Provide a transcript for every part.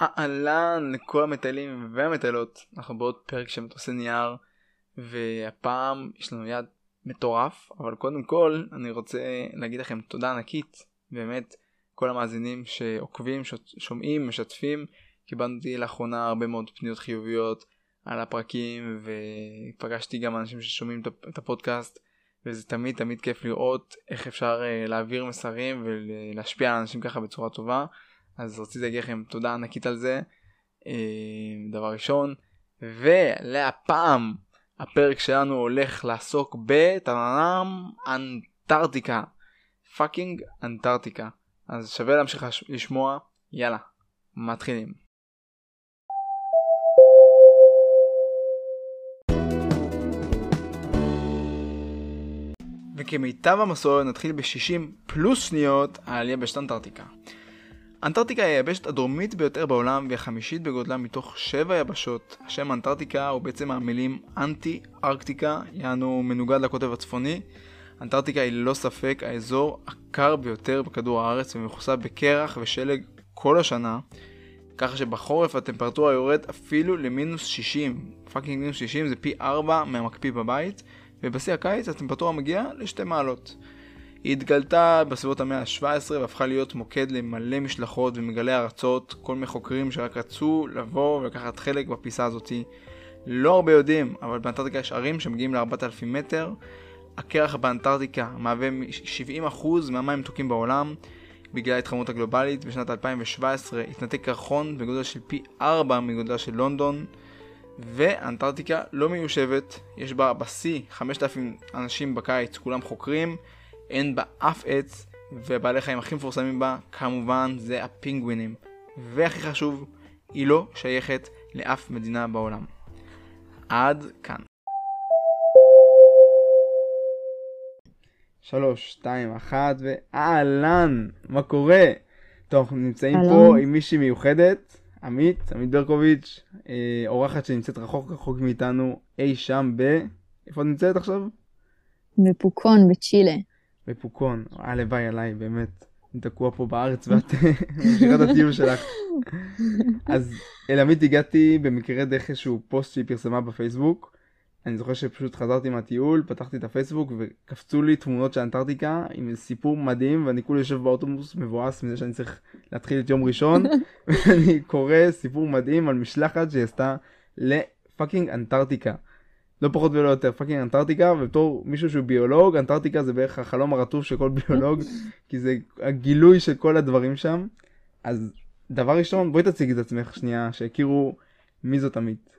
אהלן לכל המטיילים והמטיילות, אנחנו בעוד פרק של מטוסי נייר, והפעם יש לנו יד מטורף, אבל קודם כל אני רוצה להגיד לכם תודה ענקית, באמת, כל המאזינים שעוקבים, שומעים, משתפים, קיבלתי לאחרונה הרבה מאוד פניות חיוביות על הפרקים, ופגשתי גם אנשים ששומעים את הפודקאסט, וזה תמיד תמיד כיף לראות איך אפשר אה, להעביר מסרים ולהשפיע על אנשים ככה בצורה טובה. אז רציתי להגיד לכם תודה ענקית על זה, אה, דבר ראשון. ולהפעם הפרק שלנו הולך לעסוק בטננם אנטארקטיקה. פאקינג אנטארקטיקה. אז שווה להמשיך לשמוע, יאללה, מתחילים. וכמיטב המסורת נתחיל ב-60 פלוס שניות העלייה בשטנטרטיקה. אנטארקטיקה היא היבשת הדרומית ביותר בעולם והיא החמישית בגודלה מתוך שבע יבשות. השם אנטארקטיקה הוא בעצם מהמילים אנטי ארקטיקה, יענו מנוגד לקוטב הצפוני. אנטארקטיקה היא ללא ספק האזור הקר ביותר בכדור הארץ ומכוסה בקרח ושלג כל השנה, ככה שבחורף הטמפרטורה יורד אפילו למינוס 60. fucking מינוס 60 זה פי 4 מהמקפיא בבית, ובשיא הקיץ הטמפרטורה מגיעה לשתי מעלות. היא התגלתה בסביבות המאה ה-17 והפכה להיות מוקד למלא משלחות ומגלי ארצות, כל מיני חוקרים שרק רצו לבוא ולקחת חלק בפיסה הזאתי. לא הרבה יודעים, אבל באנטארקטיקה יש ערים שמגיעים ל-4,000 מטר. הקרח באנטארקטיקה מהווה 70% מהמים המתוקים בעולם. בגלל ההתחממות הגלובלית, בשנת 2017 התנתק קרחון בגודל של פי 4 מגודלה של לונדון. ואנטארקטיקה לא מיושבת, יש בה בשיא 5,000 אנשים בקיץ, כולם חוקרים. אין בה אף עץ, ובעלי חיים הכי מפורסמים בה, כמובן, זה הפינגווינים. והכי חשוב, היא לא שייכת לאף מדינה בעולם. עד כאן. שלוש, שתיים, אחת, ואהלן, מה קורה? טוב, אנחנו נמצאים אלון. פה עם מישהי מיוחדת, עמית, עמית ברקוביץ', אה, אורחת שנמצאת רחוק רחוק מאיתנו, אי שם ב... איפה את נמצאת עכשיו? בפוקון, בצ'ילה. בפוקון, הלוואי עליי, באמת. אני תקוע פה בארץ ואת ממשיכה את הטיול שלך. אז אל עמית הגעתי במקרה דרך איזשהו פוסט שהיא פרסמה בפייסבוק. אני זוכר שפשוט חזרתי מהטיול, פתחתי את הפייסבוק וקפצו לי תמונות של אנטארקטיקה עם סיפור מדהים ואני כולי יושב באוטובוס מבואס מזה שאני צריך להתחיל את יום ראשון ואני קורא סיפור מדהים על משלחת שהיא עשתה ל fucking אנטארקטיקה. לא פחות ולא יותר fucking אנטארקטיקה ובתור מישהו שהוא ביולוג אנטארקטיקה זה בערך החלום הרטוב של כל ביולוג כי זה הגילוי של כל הדברים שם אז דבר ראשון בואי תציגי את עצמך שנייה שיכירו מי זאת עמית.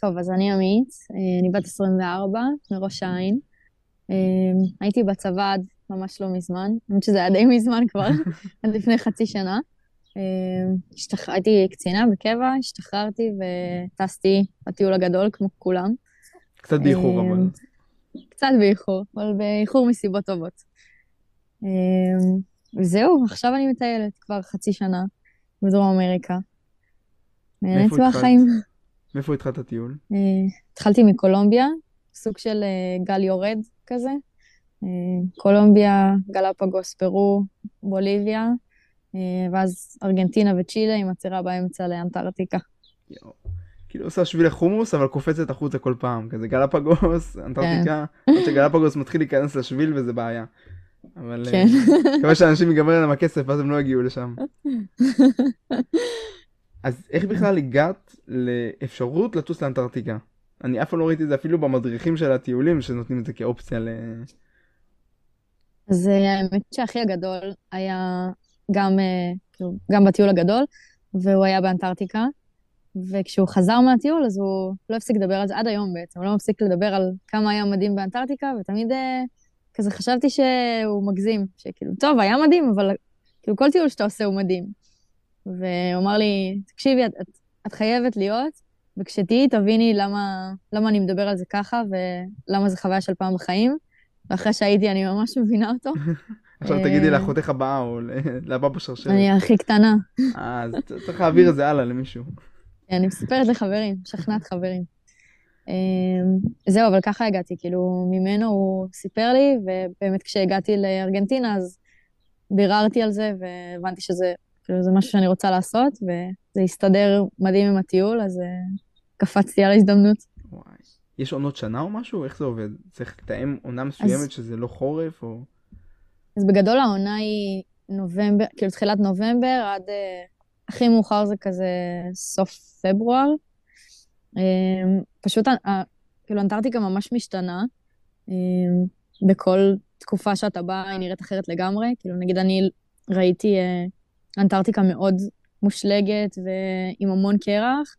טוב אז אני עמית אה, אני בת 24 מראש העין אה, הייתי בצבא עד ממש לא מזמן האמת שזה היה די מזמן כבר עד לפני חצי שנה. אמ, הייתי קצינה בקבע, השתחררתי וטסתי בטיול הגדול כמו כולם. קצת באיחור אמ, אבל. קצת באיחור, אבל באיחור מסיבות טובות. אמ, וזהו, עכשיו אני מטיילת כבר חצי שנה בדרום אמריקה. נהנית מהחיים. מאיפה התחלת הטיול? אה, התחלתי מקולומביה, סוג של אה, גל יורד כזה. אה, קולומביה, גלפגוס, פרו, בוליביה. אה, ואז ארגנטינה וצ'ילה עם עצירה באמצע לאנטארקטיקה. כאילו עושה שביל לחומוס אבל קופצת החוצה כל פעם כזה גלפגוס אנטארקטיקה כן. עד שגלפגוס מתחיל להיכנס לשביל וזה בעיה. אבל כן. אה, מקווה שאנשים ייגמר להם הכסף ואז הם לא יגיעו לשם. אז איך בכלל הגעת לאפשרות לטוס לאנטארקטיקה? אני אף פעם לא ראיתי את זה אפילו במדריכים של הטיולים שנותנים את זה כאופציה ל... אז אה, האמת שהכי הגדול היה גם, אה, כאילו, גם בטיול הגדול, והוא היה באנטארקטיקה. וכשהוא חזר מהטיול, אז הוא לא הפסיק לדבר על זה עד היום בעצם, הוא לא מפסיק לדבר על כמה היה מדהים באנטארקטיקה, ותמיד אה, כזה חשבתי שהוא מגזים, שכאילו, טוב, היה מדהים, אבל כאילו כל טיול שאתה עושה הוא מדהים. והוא אמר לי, תקשיבי, את, את, את חייבת להיות, וכשתהיי תביני למה, למה אני מדבר על זה ככה, ולמה זו חוויה של פעם בחיים. ואחרי שהייתי, אני ממש מבינה אותו. עכשיו תגידי אה, לאחותך הבאה או לבא בשרשרת. אני הכי קטנה. אה, אז צריך להעביר את זה הלאה למישהו. אני מספרת לחברים, משכנעת חברים. אמ, זהו, אבל ככה הגעתי, כאילו, ממנו הוא סיפר לי, ובאמת כשהגעתי לארגנטינה, אז ביררתי על זה, והבנתי שזה כאילו, זה משהו שאני רוצה לעשות, וזה יסתדר מדהים עם הטיול, אז uh, קפצתי על ההזדמנות. וואי. יש עונות שנה או משהו? איך זה עובד? צריך לתאם עונה מסוימת אז... שזה לא חורף או... אז בגדול העונה היא נובמבר, כאילו תחילת נובמבר עד... Uh, הכי מאוחר זה כזה סוף פברואר. Um, פשוט, uh, כאילו, אנטארקטיקה ממש משתנה. Um, בכל תקופה שאתה בא היא נראית אחרת לגמרי. כאילו, נגיד אני ראיתי uh, אנטארקטיקה מאוד מושלגת ועם המון קרח,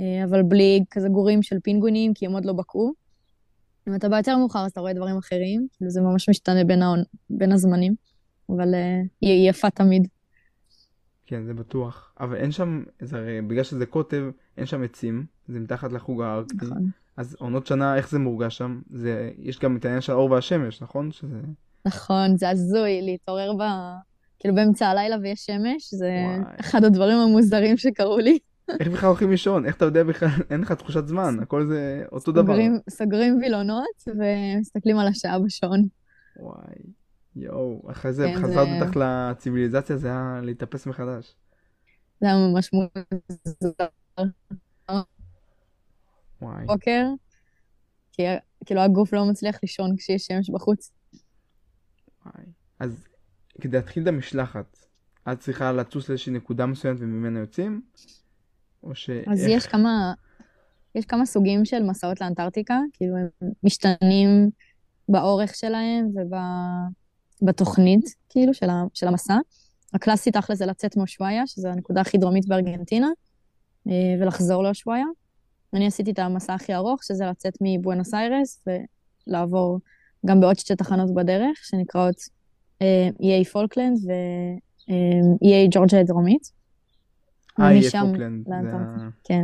uh, אבל בלי כזה גורים של פינגונים, כי הם עוד לא בקעו. אם אתה בא יותר מאוחר, אז אתה רואה דברים אחרים, כאילו זה ממש משתנה בין, העונ... בין הזמנים, אבל uh, היא יפה תמיד. כן, זה בטוח. אבל אין שם, זה הרי בגלל שזה קוטב, אין שם עצים, זה מתחת לחוג הארקטי. נכון. אז עונות שנה, איך זה מורגש שם? זה, יש גם את העניין של האור והשמש, נכון? שזה... נכון, זה הזוי להתעורר ב... כאילו באמצע הלילה ויש שמש, זה וואי. אחד הדברים המוזרים שקרו לי. איך בכלל הולכים לישון? איך אתה יודע בכלל? אין לך תחושת זמן, הכל זה אותו דבר. סוגרים וילונות ומסתכלים על השעה בשעון. וואי. יואו, אחרי זה כן, חזרת בטח זה... לציוויליזציה, זה היה להתאפס מחדש. זה היה ממש מוזר. וואי. בוקר, כי כאילו הגוף לא מצליח לישון כשיש שמש בחוץ. וואי. אז כדי להתחיל את המשלחת, את צריכה לטוס לאיזושהי נקודה מסוימת וממנה יוצאים? או ש... אז איך... יש כמה, יש כמה סוגים של מסעות לאנטארקטיקה, כאילו הם משתנים באורך שלהם וב... בתוכנית, כאילו, של, ה, של המסע. הקלאסי תכל'ס זה לצאת מאושוויה, שזו הנקודה הכי דרומית בארגנטינה, אה, ולחזור לאושוויה. אני עשיתי את המסע הכי ארוך, שזה לצאת מבואנוס איירס, ולעבור גם בעוד שתי תחנות בדרך, שנקראות איי פולקלנד ואיי ג'ורג'ה הדרומית. איי פולקלנד. כן.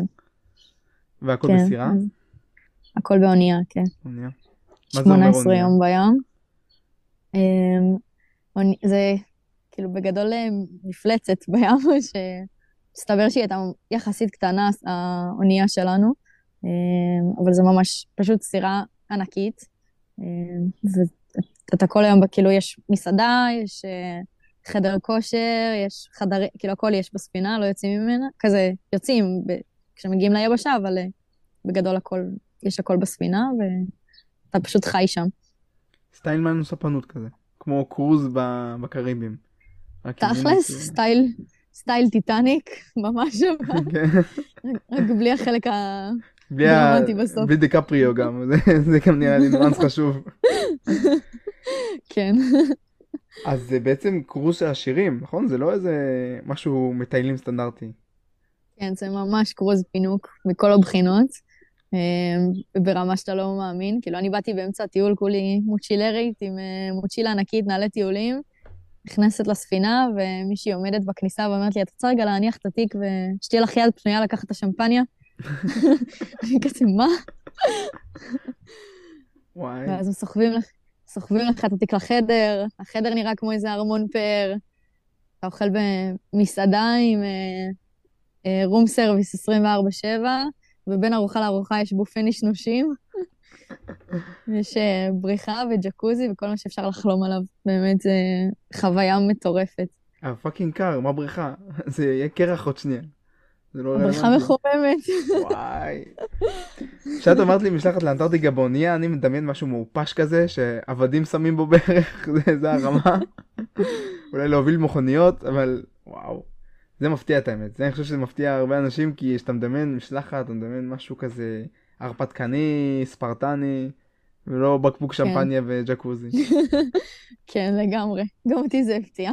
והכל כן. בסירה? הכל באונייה, כן. אונייה. 18 יום בים. אמ, זה כאילו בגדול אה, מפלצת בים, שמסתבר שהיא הייתה יחסית קטנה, האונייה שלנו, אמ, אבל זה ממש פשוט סירה ענקית, אמ, ואתה כל היום, כאילו יש מסעדה, יש אה, חדר כושר, יש חדר, כאילו הכל יש בספינה, לא יוצאים ממנה, כזה יוצאים כשמגיעים ליבשה, אבל אה, בגדול הכל, יש הכל בספינה, ואתה פשוט חי שם. סטייל מנו ספנות כזה, כמו קרוז בקריבים. תכלס, סטייל, סטייל טיטניק, ממש, כן. רק בלי החלק הדרמטי בסוף. בלי דיקפריו גם, זה גם נראה לי ניואנס חשוב. כן. אז זה בעצם קרוז של עשירים, נכון? זה לא איזה משהו מטיילים סטנדרטי. כן, זה ממש קרוז פינוק מכל הבחינות. אמ, ברמה שאתה לא מאמין. כאילו, אני באתי באמצע הטיול, כולי מוצ'ילרית עם אה, מוצ'ילה ענקית, נעלי טיולים, נכנסת לספינה, ומישהי עומדת בכניסה ואומרת לי, את רוצה רגע להניח את התיק ושתהיה לך יד פנויה לקחת את השמפניה? אני כזה, מה? וואי. ואז הם סוחבים לך, סוחבים לך את התיק לחדר, החדר נראה כמו איזה ארמון פאר. אתה אוכל במסעדה עם room service 24-7, ובין ארוחה לארוחה יש בופה נשנושים. יש אה, בריכה וג'קוזי וכל מה שאפשר לחלום עליו. באמת, זו חוויה מטורפת. אה, fucking קר, מה בריכה? זה יהיה קרח עוד שנייה. לא בריכה מחוממת. וואי. כשאת אמרת לי משלחת לאנטארקטיקה באונייה, אני מדמיין משהו מעופש כזה, שעבדים שמים בו בערך, זה הרמה. אולי להוביל מכוניות, אבל וואו. זה מפתיע את האמת, זה אני חושב שזה מפתיע הרבה אנשים כי כשאתה מדמיין משלחת, אתה מדמיין משהו כזה הרפתקני, ספרטני, ולא בקבוק כן. שמפניה וג'קוזי. כן, לגמרי, גם אותי זה הפתיע.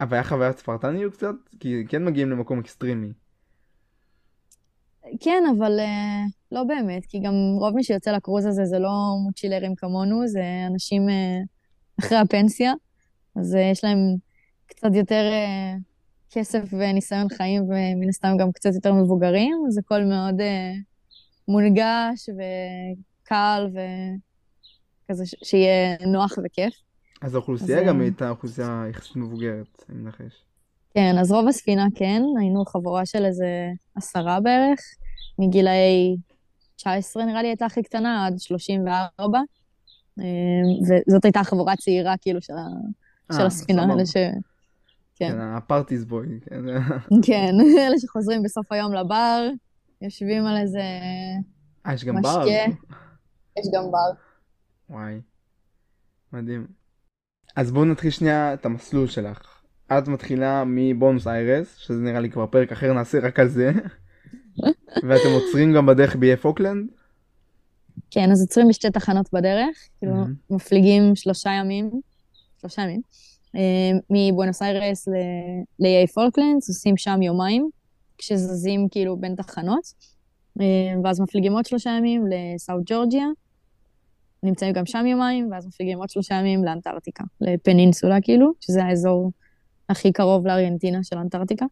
אבל היה חוויית ספרטניות קצת? כי כן מגיעים למקום אקסטרימי. כן, אבל אה, לא באמת, כי גם רוב מי שיוצא לקרוז הזה זה לא מוצ'ילרים כמונו, זה אנשים uh, אחרי הפנסיה, אז uh, יש להם קצת יותר... Uh, כסף וניסיון חיים, ומן הסתם גם קצת יותר מבוגרים, אז הכל מאוד uh, מונגש וקל, וכזה שיהיה נוח וכיף. אז האוכלוסייה אז, גם הייתה אוכלוסייה יחסית מבוגרת, אני מנחש. כן, אז רוב הספינה כן, היינו חבורה של איזה עשרה בערך, מגילאי 19 נראה לי הייתה הכי קטנה, עד 34, אה, וזאת הייתה חבורה צעירה כאילו של, ה... של הספינה, אלה ש... כן. הפארטיז בוי. כן. כן, אלה שחוזרים בסוף היום לבר, יושבים על איזה אה, יש גם בר? משקה. יש גם בר. וואי, מדהים. אז בואו נתחיל שנייה את המסלול שלך. את מתחילה מבונוס איירס, שזה נראה לי כבר פרק אחר, נעשה רק על זה. ואתם עוצרים גם בדרך באיי פוקלנד? כן, אז עוצרים בשתי תחנות בדרך, כאילו. מפליגים שלושה ימים, שלושה ימים, אה, מבואנוס איירס ל- לאיי Falklands, עושים שם יומיים, כשזזים כאילו בין תחנות, אה, ואז מפליגים עוד שלושה ימים ל South Georgia, נמצאים גם שם יומיים, ואז מפליגים עוד שלושה ימים לאנטארקטיקה, לפנינסולה כאילו, שזה האזור הכי קרוב לארגנטינה של אנטארקטיקה.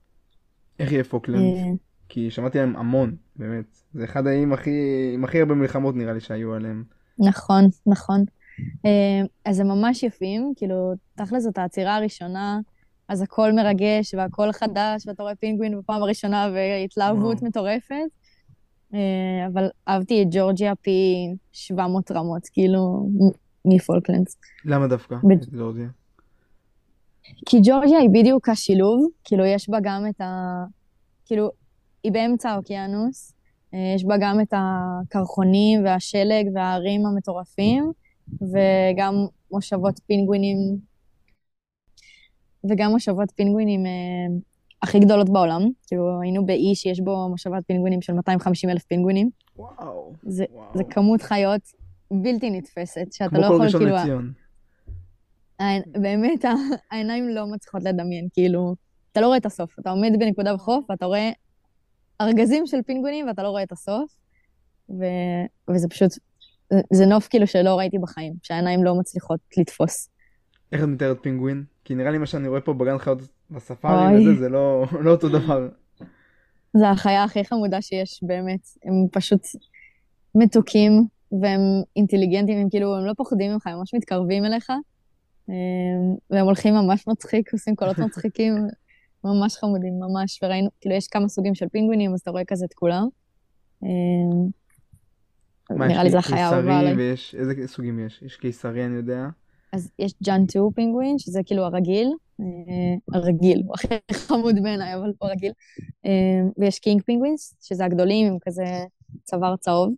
איך יהיה פוקלנד? אה, כי שמעתי עליהם המון, באמת. זה אחד האיים הכי, עם הכי הרבה מלחמות נראה לי שהיו עליהם. נכון, נכון. אה, אז הם ממש יפים, כאילו, תכל'ס זאת העצירה הראשונה, אז הכל מרגש והכל חדש, ואתה רואה פינגווין בפעם הראשונה והתלהבות. מטורפת. אה, אבל אהבתי את ג'ורג'יה פי 700 רמות, כאילו, מפולקלנדס. למה דווקא? ג'ורג'יה? כי ג'ורג'יה היא בדיוק השילוב, כאילו, יש בה גם את ה... כאילו, היא באמצע האוקיינוס, אה, יש בה גם את הקרחונים והשלג וההרים המטורפים, וגם מושבות פינגווינים, וגם מושבות פינגווינים אה, הכי גדולות בעולם. כאילו, היינו באי שיש בו מושבת פינגווינים של 250 אלף פינגווינים. וואו. זה, וואו. זה כמות חיות בלתי נתפסת, שאתה כמו לא כל יכול, ראשון כאילו, לציון. העין- באמת, העיניים לא מצליחות לדמיין, כאילו, אתה לא רואה את הסוף. אתה עומד בנקודה בחוף, ואתה רואה ארגזים של פינגווינים, ואתה לא רואה את הסוף, ו... וזה פשוט, זה- זה נוף כאילו שלא ראיתי בחיים, שהעיניים לא מצליחות לתפוס. איך את מתארת פינגווין? כי נראה לי מה שאני רואה פה בגן חיות בספארי. וזה, זה לא לא אותו דבר. זה החיה הכי חמודה שיש, באמת. הם פשוט מתוקים, והם אינטליגנטים, הם כאילו, הם לא פוחדים ממך, הם ממש מתקרבים אליך, והם הולכים ממש מצחיק, עושים קולות מצחיקים, ממש חמודים, ממש. וראינו, כאילו, יש כמה סוגים של פינגווינים, אז אתה רואה כזה את כולם. אמ, נראה לי קי- החיה האהובה עליי. ויש, איזה סוגים יש? יש קיסרי אני יודע. אז יש ג'אנטו פינגווין, שזה כאילו הרגיל, אה, הרגיל, הוא הכי חמוד בעיניי, אבל הוא הרגיל. אה, ויש king penguins, שזה הגדולים, עם כזה צוואר צהוב.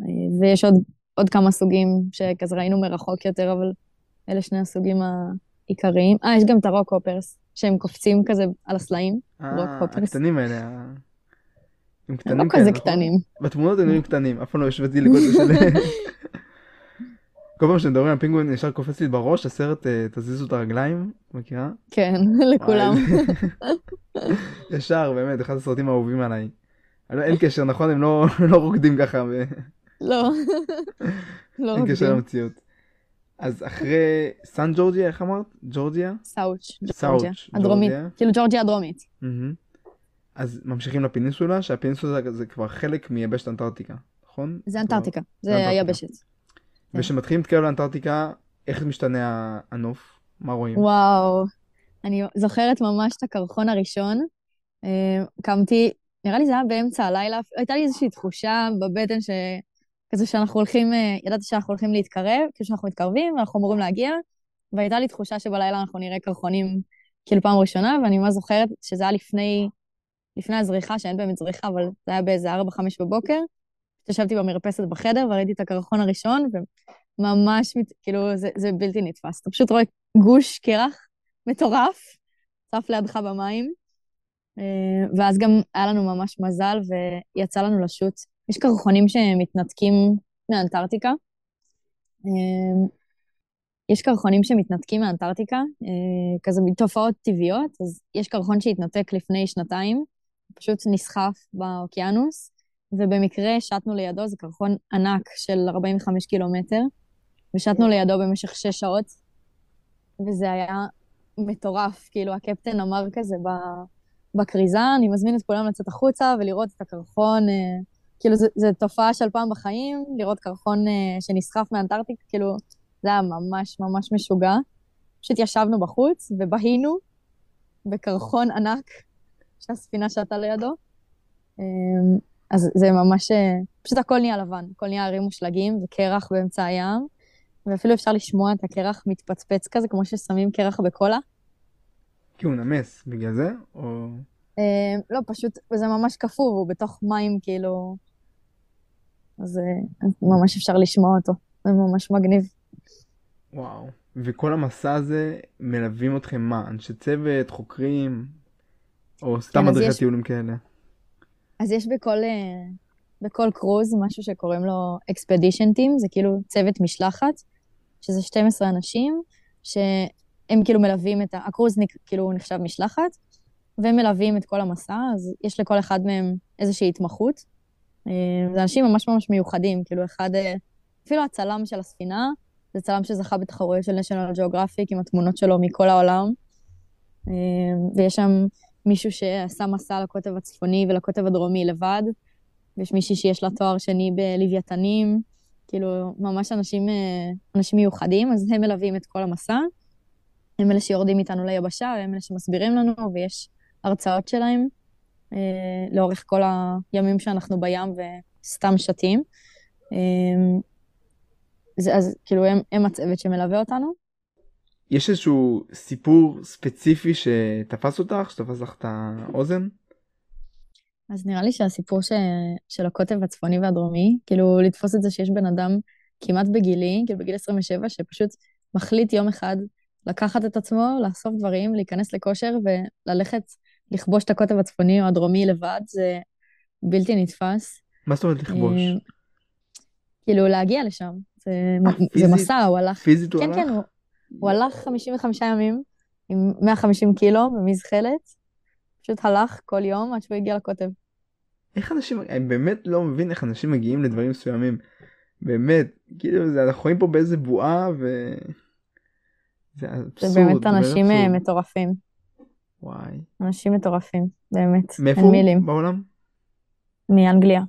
אה, ויש עוד, עוד כמה סוגים שכזה ראינו מרחוק יותר, אבל אלה שני הסוגים העיקריים. אה, יש גם את ה rockhoppers, שהם קופצים כזה על הסלעים. רוק אה, hoppers. הקטנים האלה. ה- הם הם קטנים לא כאלה, כזה נכון? קטנים. בתמונות הם נראים קטנים, אף פעם לא השוויתי לגודל של... כל פעם שמדברים על פינגווין ישר קופץ לי בראש הסרט אה, תזיזו את הרגליים, מכירה? כן, לכולם. ישר, באמת, אחד הסרטים האהובים עליי. לא- אין קשר, נכון? הם לא לא רוקדים ככה, לא, לא אין קשר רוקדים. למציאות. אז אחרי סן ג'ורג'יה, איך אמרת? ג'ורג'יה? סאוץ', סאוץ', ג'ורג'יה. הדרומית. כאילו ג'ורג'יה הדרומית. אז ממשיכים לפנינסולה, שהפנינסולה זה כבר חלק מיבשת אנטארקטיקה, נכון? זה אנטארקטיקה, זה. היבשת. כן. וכשמתחילים להתקרב לאנטארקטיקה, איך משתנה הנוף? מה רואים? וואו, אני זוכרת ממש את הקרחון הראשון. אה, קמתי, נראה לי זה היה באמצע הלילה, הייתה לי איזושהי תחושה בבטן ש... כזה שאנחנו הולכים, אה, ידעתי שאנחנו הולכים להתקרב, כאילו שאנחנו מתקרבים ואנחנו אמורים להגיע, והייתה לי תחושה שבלילה אנחנו נראה קרחונים כאילו פעם ראשונה, ואני ממש זוכרת שזה היה לפני, לפני הזריחה, שאין באמת זריחה, אבל זה היה באיזה 4-5 בבוקר. ישבתי במרפסת בחדר וראיתי את הקרחון הראשון, וממש, כאילו, זה, זה בלתי נתפס. אתה פשוט רואה גוש קרח מטורף, צף לידך במים, אה, ואז גם היה לנו ממש מזל ויצא לנו לשוט. יש קרחונים שמתנתקים מאנטארקטיקה. אה, יש קרחונים שמתנתקים מאנטארקטיקה, אה, כזה מתופעות טבעיות, אז יש קרחון שהתנתק לפני שנתיים, פשוט נסחף באוקיינוס, ובמקרה שטנו לידו, זה קרחון ענק של 45 קילומטר, ושטנו לידו במשך שש שעות, וזה היה מטורף, כאילו הקפטן אמר כזה בכריזה, אני מזמין את כולם לצאת החוצה ולראות את הקרחון, אה, כאילו זו תופעה של פעם בחיים, לראות קרחון אה, שנסחף מאנטארקטיקה, כאילו זה היה ממש ממש משוגע. פשוט ישבנו בחוץ ובהינו בקרחון ענק שהספינה שטה לידו. אה, אז זה ממש, אה, פשוט הכל נהיה לבן, הכל נהיה ערים מושלגים וקרח באמצע הים, ואפילו אפשר לשמוע את הקרח מתפצפץ כזה, כמו ששמים קרח בקולה. כי הוא נמס, בגלל זה? או... אה, לא, פשוט, זה ממש קפוא, והוא בתוך מים, כאילו... אז אה, ממש אפשר לשמוע אותו, זה ממש מגניב. וואו. וכל המסע הזה מלווים אתכם מה? אנשי צוות, חוקרים, או סתם כן, מדריכי יש- טיולים כאלה? אז יש בכל, אה, בכל קרוז משהו שקוראים לו expedition team, זה כאילו צוות משלחת, שזה 12 אנשים, שהם כאילו מלווים את ה... הקרוז נק- כאילו נחשב משלחת, והם מלווים את כל המסע, אז יש לכל אחד מהם איזושהי התמחות. אה, זה אנשים ממש ממש מיוחדים, כאילו אחד, אה, אפילו הצלם של הספינה, זה צלם שזכה בתחרויות של national geographic עם התמונות שלו מכל העולם. אה, ויש שם מישהו שעשה מסע לקוטב הצפוני ולקוטב הדרומי לבד, ויש מישהי שיש לה תואר שני בלוויתנים, כאילו, ממש אנשים, אנשים מיוחדים, אז הם מלווים את כל המסע. הם אלה שיורדים איתנו ליבשה, הם אלה שמסבירים לנו, ויש הרצאות שלהם לאורך כל הימים שאנחנו בים וסתם שתים. אה, זה, אז כאילו, הם, הם הצוות שמלווה אותנו. יש איזשהו סיפור ספציפי שתפס אותך, שתפס לך את האוזן? אז נראה לי שהסיפור ש... של הקוטב הצפוני והדרומי, כאילו לתפוס את זה שיש בן אדם כמעט בגילי, כאילו בגיל 27, שפשוט מחליט יום אחד לקחת את עצמו, לאסוף דברים, להיכנס לכושר וללכת לכבוש את הקוטב הצפוני או הדרומי לבד, זה בלתי נתפס. מה זאת אומרת לכבוש? אה, כאילו להגיע לשם. זה, אה, זה פיזית? מסע, הוא הלך... פיזית הוא כן, הלך? כן, הוא, הוא הלך 55 ימים עם 150 קילו במזחלת, פשוט הלך כל יום עד שהוא הגיע לקוטב. איך אנשים, אני באמת לא מבין איך אנשים מגיעים לדברים מסוימים. באמת, כאילו, זה, אנחנו חיים פה באיזה בועה ו... זה אבסורד. זה באמת אנשים אה. מטורפים. וואי. אנשים מטורפים, באמת. מאיפה הוא מילים. בעולם? מאנגליה.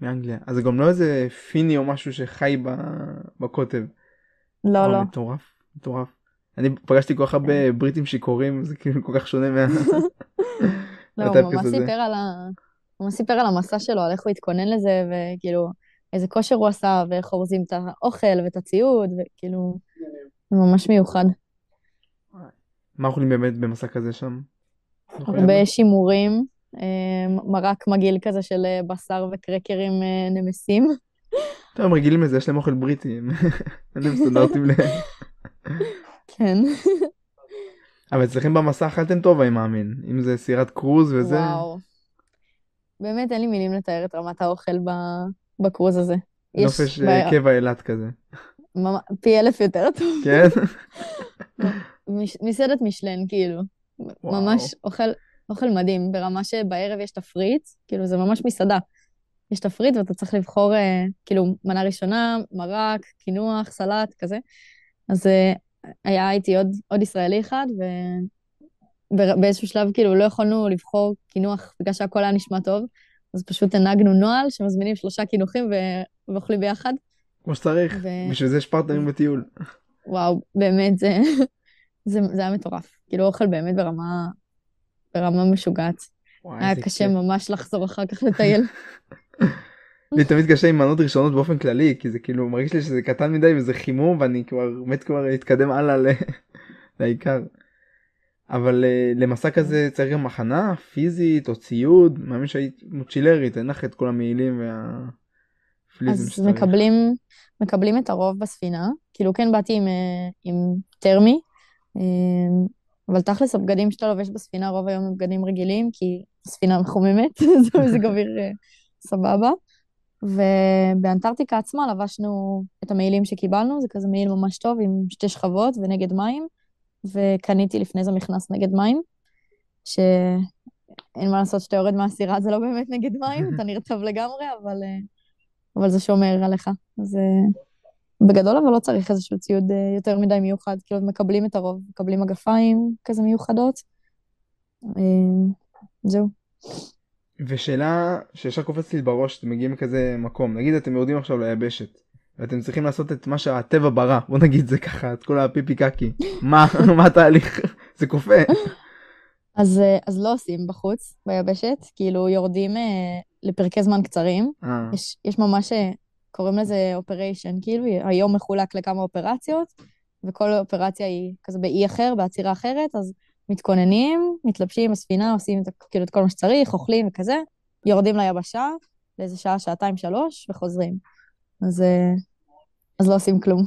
מאנגליה. אז זה גם לא איזה פיני או משהו שחי ב... בקוטב. לא, לא. מטורף, מטורף. אני פגשתי כל כך הרבה בריטים שיכורים, זה כאילו כל כך שונה מה... לא, הוא ממש. סיפר על ה... הוא סיפר על המסע שלו, על איך הוא התכונן לזה, וכאילו, איזה כושר הוא עשה, ואיך אורזים את האוכל ואת הציוד, וכאילו, זה ממש מיוחד. מה אוכלים באמת במסע כזה שם? הרבה שימורים, אה, מרק מגעיל כזה של אה, בשר וקרקרים אה, נמסים. טוב, הם רגילים לזה, יש להם אוכל בריטי, אין להם סטנדרטים ל... כן. אבל אצלכם במסע אכלתם טוב, אני מאמין. אם זה סירת קרוז וזה... וואו. באמת אין לי מילים לתאר את רמת האוכל בקרוז הזה. נופש קבע אילת כזה. פי אלף יותר טוב. כן? מסעדת משלן, כאילו. וואו. ממש אוכל, אוכל מדהים, ברמה שבערב יש תפריט, כאילו זה ממש מסעדה. יש תפריט ואתה צריך לבחור, אה, כאילו, מנה ראשונה, מרק, קינוח, סלט, כזה. אז אה, היה איתי עוד, עוד ישראלי אחד, ובאיזשהו שלב, כאילו, לא יכולנו לבחור קינוח בגלל שהכל היה נשמע טוב, אז פשוט הנהגנו נוהל שמזמינים שלושה קינוחים ו- ואוכלים ביחד. כמו שצריך. ו- בשביל זה יש פרטנרים בטיול. וואו, באמת, זה, זה, זה היה מטורף. כאילו, אוכל באמת ברמה, ברמה משוגעת. וואי, היה קשה כיף. ממש לחזור אחר כך לטייל. לי תמיד קשה עם מנות ראשונות באופן כללי, כי זה כאילו מרגיש לי שזה קטן מדי וזה חימום ואני כבר מת כבר להתקדם הלאה ל- לעיקר. אבל אה, למסע כזה צריך גם הכנה פיזית או ציוד, מאמין שהיית מוצ'ילרית, אין לך את כל המעילים והפליזם אז שצריך. מקבלים, מקבלים את הרוב בספינה. כאילו, כן באתי עם, אה, עם טרמי, אה, אבל תכלס הבגדים שאתה לובש בספינה רוב היום הם בגדים רגילים, כי הספינה מחוממת, זה מזג אוויר אה, סבבה. ובאנטארקטיקה עצמה לבשנו את המעילים שקיבלנו, זה כזה מעיל ממש טוב עם שתי שכבות ונגד מים, וקניתי לפני זה מכנס נגד מים, שאין מה לעשות שאתה יורד מהסירה, זה לא באמת נגד מים, אתה נרטב לגמרי, אבל, אה, אבל זה שומר עליך. אז אה, בגדול אבל לא צריך איזשהו ציוד אה, יותר מדי מיוחד, כאילו מקבלים את הרוב, מקבלים מגפיים כזה מיוחדות. אה, זהו. ושאלה שישר קופצת לי בראש, אתם מגיעים לכזה מקום, נגיד אתם יורדים עכשיו ליבשת, ואתם צריכים לעשות את מה שהטבע ברא, בוא נגיד זה ככה, את כל הפיפי קקי, מה, מה התהליך? זה קופא. אז, אה, אז לא עושים בחוץ, ביבשת, כאילו יורדים אה, לפרקי זמן קצרים. אה, יש, יש ממש, קוראים לזה אופריישן, כאילו היום מחולק לכמה אופרציות, וכל אופרציה היא כזה באי אחר, בעצירה אחרת, אז מתכוננים, מתלבשים בספינה, עושים את, כאילו את כל מה שצריך, אוכלים וכזה, יורדים ליבשה לאיזה שעה, שעתיים, שלוש, וחוזרים. אז, אה, אז לא עושים כלום.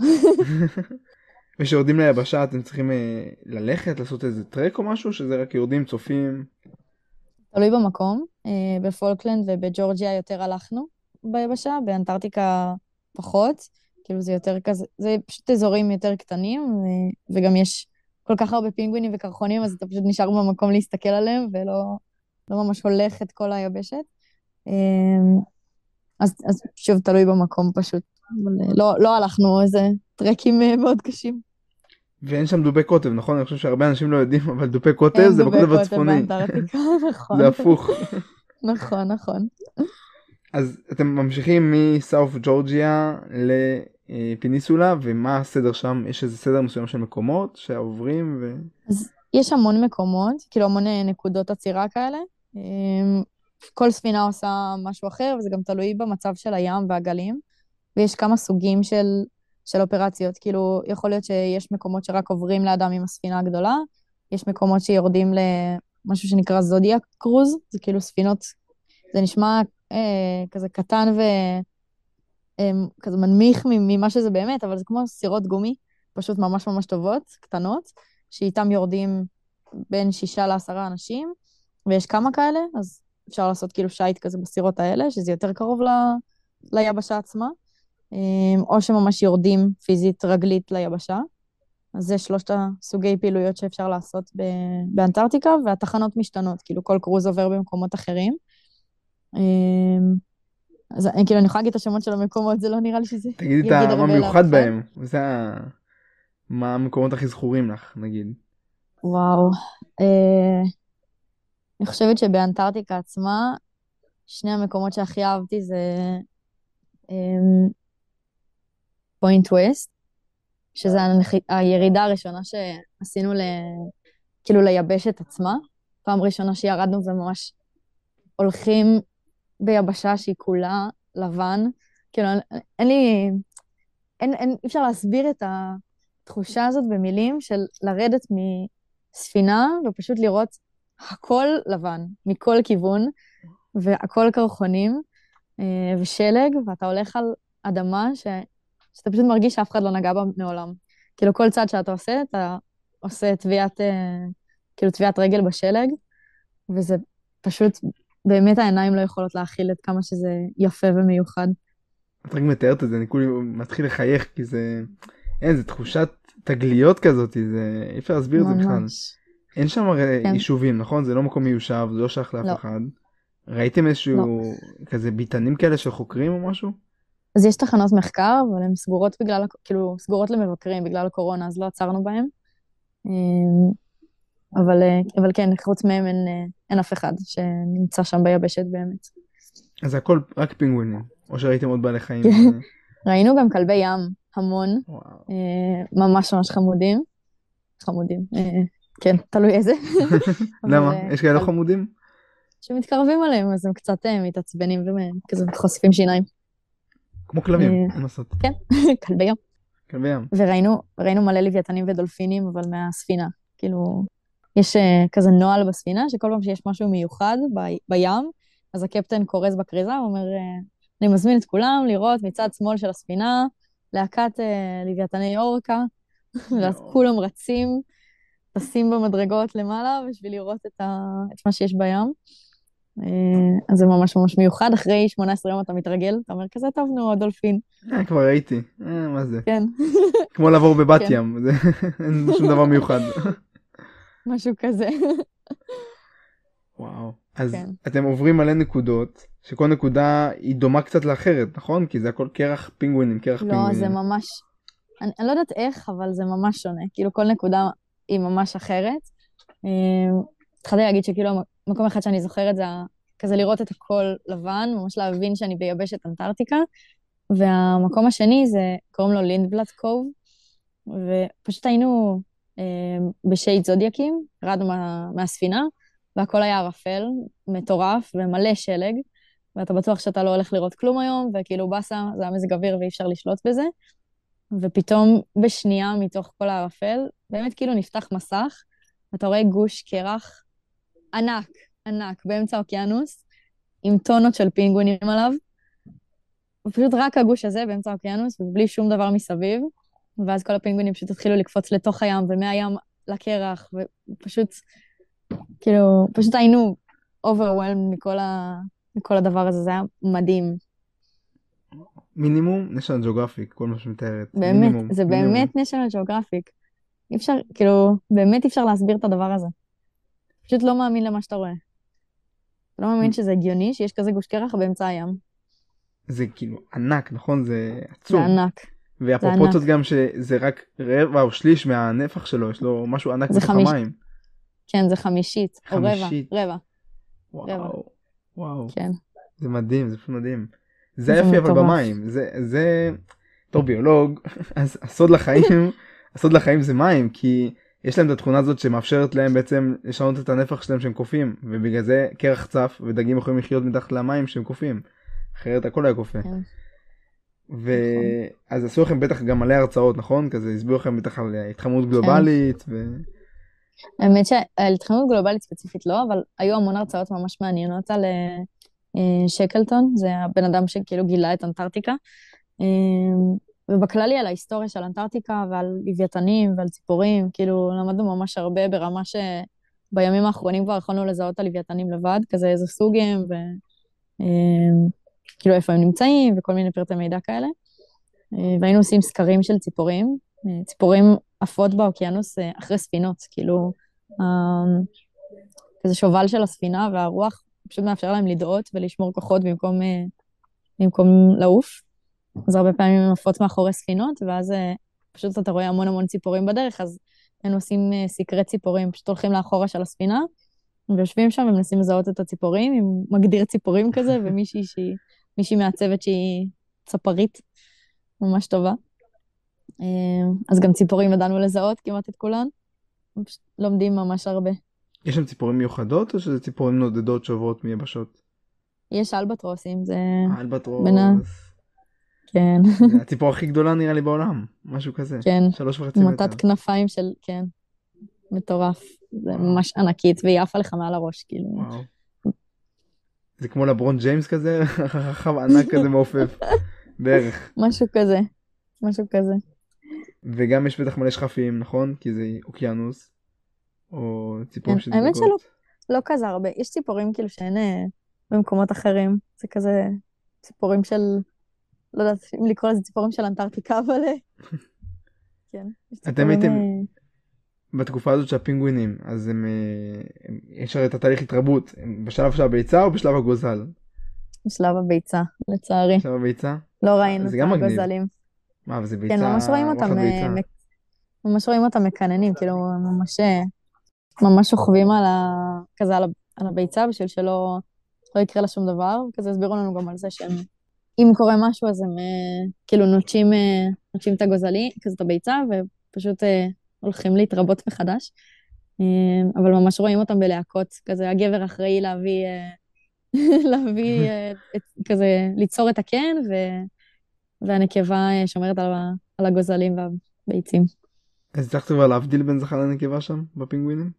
וכשיורדים ליבשה אתם צריכים אה, ללכת, לעשות איזה טרק או משהו, שזה רק יורדים, צופים? תלוי במקום. אה, בפולקלנד ובג'ורג'יה יותר הלכנו ביבשה, באנטארקטיקה פחות. כאילו זה יותר כזה, זה פשוט אזורים יותר קטנים, ו- וגם יש כל כך הרבה פינגווינים וקרחונים, אז אתה פשוט נשאר במקום להסתכל עליהם, ולא לא ממש הולך את כל היבשת. אמ, אז, אז שוב, תלוי במקום פשוט. אבל לא, לא הלכנו איזה טרקים אה, מאוד קשים. ואין שם דובי קוטב, נכון? אני חושב שהרבה אנשים לא יודעים, אבל דובי קוטב זה בקוטב הצפוני. נכון. זה הפוך. נכון, נכון. אז אתם ממשיכים מסאוף ג'ורג'יה לפיניסולה, ומה הסדר שם? יש איזה סדר מסוים של מקומות שעוברים? ו... אז יש המון מקומות, כאילו המון אה, נקודות עצירה כאלה. אמ, כל ספינה עושה משהו אחר, וזה גם תלוי במצב של הים והגלים. ויש כמה סוגים של, של אופרציות. כאילו, יכול להיות שיש מקומות שרק עוברים לאדם עם הספינה הגדולה, יש מקומות שיורדים למשהו שנקרא זודיה קרוז, זה כאילו ספינות, זה נשמע אה, כזה קטן וכזה אה, מנמיך ממה שזה באמת, אבל זה כמו סירות גומי, פשוט ממש ממש טובות, קטנות, שאיתם יורדים בין שישה לעשרה אנשים, ויש כמה כאלה, אז אפשר לעשות כאילו שייט כזה בסירות האלה, שזה יותר קרוב ל... ליבשה עצמה, אה, או שממש יורדים פיזית רגלית ליבשה. אז זה שלושת הסוגי פעילויות שאפשר לעשות באנטארקטיקה, והתחנות משתנות, כאילו כל קרוז עובר במקומות אחרים. אמ, אז כאילו, אני יכולה להגיד את השמות של המקומות, זה לא נראה לי שזה... תגידי את מה מיוחד בהם, זה ה... מה המקומות הכי זכורים לך, נגיד. וואו. אה, אני חושבת שבאנטארקטיקה עצמה, שני המקומות שהכי אהבתי זה פוינט אמ, ווסט, שזה הירידה הראשונה שעשינו ל... כאילו ליבשת עצמה. פעם ראשונה שירדנו וממש הולכים ביבשה שהיא כולה לבן. כאילו, אין לי... אין, אין, אי אפשר להסביר את התחושה הזאת במילים של לרדת מספינה ופשוט לראות הכל לבן, מכל כיוון, והכל קרחונים אה, ושלג, ואתה הולך על אדמה ש... שאתה פשוט מרגיש שאף אחד לא נגע בה מעולם. כאילו, כל צעד שאתה עושה, אתה עושה טביעת, אה, כאילו, טביעת רגל בשלג, וזה פשוט באמת העיניים לא יכולות להכיל את כמה שזה יפה ומיוחד. את רק מתארת את זה, אני כולי מתחיל לחייך, כי זה... אין, זה תחושת תגליות כזאת, זה... אי אפשר להסביר את זה בכלל. אין שם הרי כן. יישובים, נכון? זה לא מקום מיושב, זה לא שייך לאף לא. אחד. ראיתם איזשהו לא. כזה ביתנים כאלה של חוקרים או משהו? אז יש תחנות מחקר, אבל הן סגורות בגלל, כאילו, סגורות למבקרים בגלל הקורונה, אז לא עצרנו בהן. אבל, אה, אבל כן, חוץ מהם אין, אה, אין אף אחד שנמצא שם ביבשת באמת. אז הכל רק פינגווינים, או שראיתם עוד בעלי חיים? ראינו גם כלבי ים, המון. אה, ממש ממש חמודים. חמודים, כן, תלוי איזה. למה? יש כאלה חמודים? שמתקרבים עליהם, אז הם קצת מתעצבנים וכזה חושפים שיניים. כמו כלבים, אין לעשות. כן, כלבי ים. כלבי ים. וראינו מלא לוויתנים ודולפינים, אבל מהספינה. כאילו, יש uh, כזה נוהל בספינה, שכל פעם שיש משהו מיוחד ב, בים, אז הקפטן קורז בכריזה, הוא אומר, uh, אני מזמין את כולם לראות מצד שמאל של הספינה, להקת uh, לוויתני אורקה, ואז כולם רצים, טסים במדרגות למעלה בשביל לראות את, ה, את מה שיש בים. אז זה ממש ממש מיוחד, אחרי 18 יום אתה מתרגל, אתה אומר כזה טוב, נו, הדולפין. כבר ראיתי, מה זה? כן. כמו לעבור בבת כן. ים, אין שום דבר מיוחד. משהו כזה. וואו. אז כן. אתם עוברים מלא נקודות, שכל נקודה היא דומה קצת לאחרת, נכון? כי זה הכל קרח פינגווינים, קרח לא, פינגווינים. לא, זה ממש... אני, אני לא יודעת איך, אבל זה ממש שונה. כאילו, כל נקודה היא ממש אחרת. אמ, התחלתי להגיד שכאילו, מקום אחד שאני זוכרת זה כזה לראות את הכל לבן, ממש להבין שאני ביבשת אנטארקטיקה. והמקום השני זה, קוראים לו לינדבלט קוב, ופשוט היינו בשייט זודיאקים, ירדנו מה, מהספינה, והכל היה ערפל, מטורף ומלא שלג, ואתה בטוח שאתה לא הולך לראות כלום היום, וכאילו באסה, זה היה מזג אוויר ואי אפשר לשלוט בזה. ופתאום בשנייה מתוך כל הערפל, באמת כאילו נפתח מסך, אתה רואה גוש קרח ענק, ענק, באמצע האוקיינוס, עם טונות של פינגווינים עליו. ופשוט רק הגוש הזה באמצע האוקיינוס, ובלי שום דבר מסביב. ואז כל הפינגווינים פשוט התחילו לקפוץ לתוך הים, ומהים לקרח, ופשוט, כאילו, פשוט היינו overwhelmed מכל, ה... מכל הדבר הזה, זה היה מדהים. מינימום national geographic, כל מה שמתארת. באמת, מינימום, זה מינימום. באמת national geographic. אי אפשר, כאילו, באמת אי אפשר להסביר את הדבר הזה. פשוט לא מאמין למה שאתה רואה. לא מאמין שזה הגיוני שיש כזה גוש קרח באמצע הים. זה כאילו ענק, נכון? זה זה עצום. ענק. והפרופורציות גם שזה רק רבע או שליש מהנפח שלו, יש לו משהו ענק בתוך חמיש- המים. כן, זה חמישית, או רבע, חמישית. רבע, וואו, וואו, כן. זה מדהים, זה פשוט מדהים. זה היופי אבל. במים, זה, זה, בתור ביולוג, אז הסוד לחיים, הסוד לחיים זה מים, כי יש להם את התכונה הזאת שמאפשרת להם בעצם לשנות את הנפח שלהם שהם קופאים, ובגלל זה קרח צף ודגים יכולים לחיות מתחת למים שהם קופאים, אחרת הכל היה קופא. כן. ואז עשו לכם בטח גם מלא הרצאות, נכון? כזה הסבירו לכם בטח על התחממות גלובלית, ו... האמת שעל התחממות גלובלית ספציפית לא, אבל היו המון הרצאות ממש מעניינות על אה, אה, שקלטון, זה הבן אדם שכאילו גילה את אנטארקטיקה. אה, ובכללי על ההיסטוריה של אנטארקטיקה ועל לוויתנים ועל ציפורים, כאילו למדנו ממש הרבה ברמה שבימים האחרונים כבר יכולנו לזהות את הלוויתנים לבד, כזה איזה סוג הם, וכאילו איפה הם נמצאים וכל מיני פרטי מידע כאלה. אה, והיינו עושים סקרים של ציפורים, אה, ציפורים עפות באוקיינוס אה, אחרי ספינות, כאילו, כזה שובל של הספינה והרוח פשוט מאפשר להם לדאות ולשמור כוחות במקום, במקום לעוף. אז הרבה פעמים הן עפות מאחורי ספינות, ואז פשוט אתה רואה המון המון ציפורים בדרך, אז היינו עושים סקרי ציפורים, פשוט הולכים לאחורה של הספינה, ויושבים שם ומנסים לזהות את הציפורים, עם מגדיר ציפורים כזה, ומישהי שהיא, מישהי מהצוות שהיא צפרית, ממש טובה. אה, אז גם ציפורים ידענו לזהות כמעט את כולן. לומדים ממש הרבה. יש שם ציפורים מיוחדות או שזה ציפורים נודדות שעוברות מיבשות? יש אלבטרוסים, זה... אלבטרוס, בין ה- כן, זה הציפור הכי גדולה נראה לי בעולם, משהו כזה. כן, שלוש וחצי מטר. מוטת כנפיים של... כן, מטורף. זה ממש ענקית, והיא עפה לך מעל הראש, כאילו. וואו. זה כמו לברון ג'יימס כזה, חכם ענק כזה מעופף, בערך. משהו כזה, משהו כזה. וגם יש בטח מלא שכפים, נכון? כי זה אוקיינוס. או ציפורים כן, האמת שדבקות. לא כזה הרבה. יש ציפורים כאילו שאין אה, במקומות אחרים. זה כזה ציפורים של... לא יודעת אם לקרוא לזה ציפורים של אנטארקטיקה, אבל... אה, כן. אתם הייתם- אה, בתקופה הזאת של הפינגווינים, אז הם, אה, הם- יש הרי את התהליך התרבות, הם בשלב של הביצה או בשלב הגוזל? בשלב הביצה, לצערי. בשלב הביצה? לא ראינו את. הגוזלים. מה, אבל זה ביצה, כן, ממש רואים אותם, אה. מק- ממש רואים אותם מקננים, כאילו, ממש, אה, ממש שוכבים על ה... כזה על, ה... על הביצה בשביל שלא לא יקרה לה שום דבר. כזה הסבירו לנו גם על זה שהם, אם קורה משהו, אז הם כאילו נוטשים, נוטשים את הגוזלי, כזה את הביצה, ופשוט הולכים להתרבות מחדש. אה, אבל ממש רואים אותם בלהקות, כזה הגבר אחראי להביא, אה, להביא, אה, את, כזה, ליצור את הקן, ו... והנקבה אה, שומרת על, ה- על הגוזלים והביצים. אז הצלחת כבר להבדיל בין זכר לנקבה שם, בפינגווינים?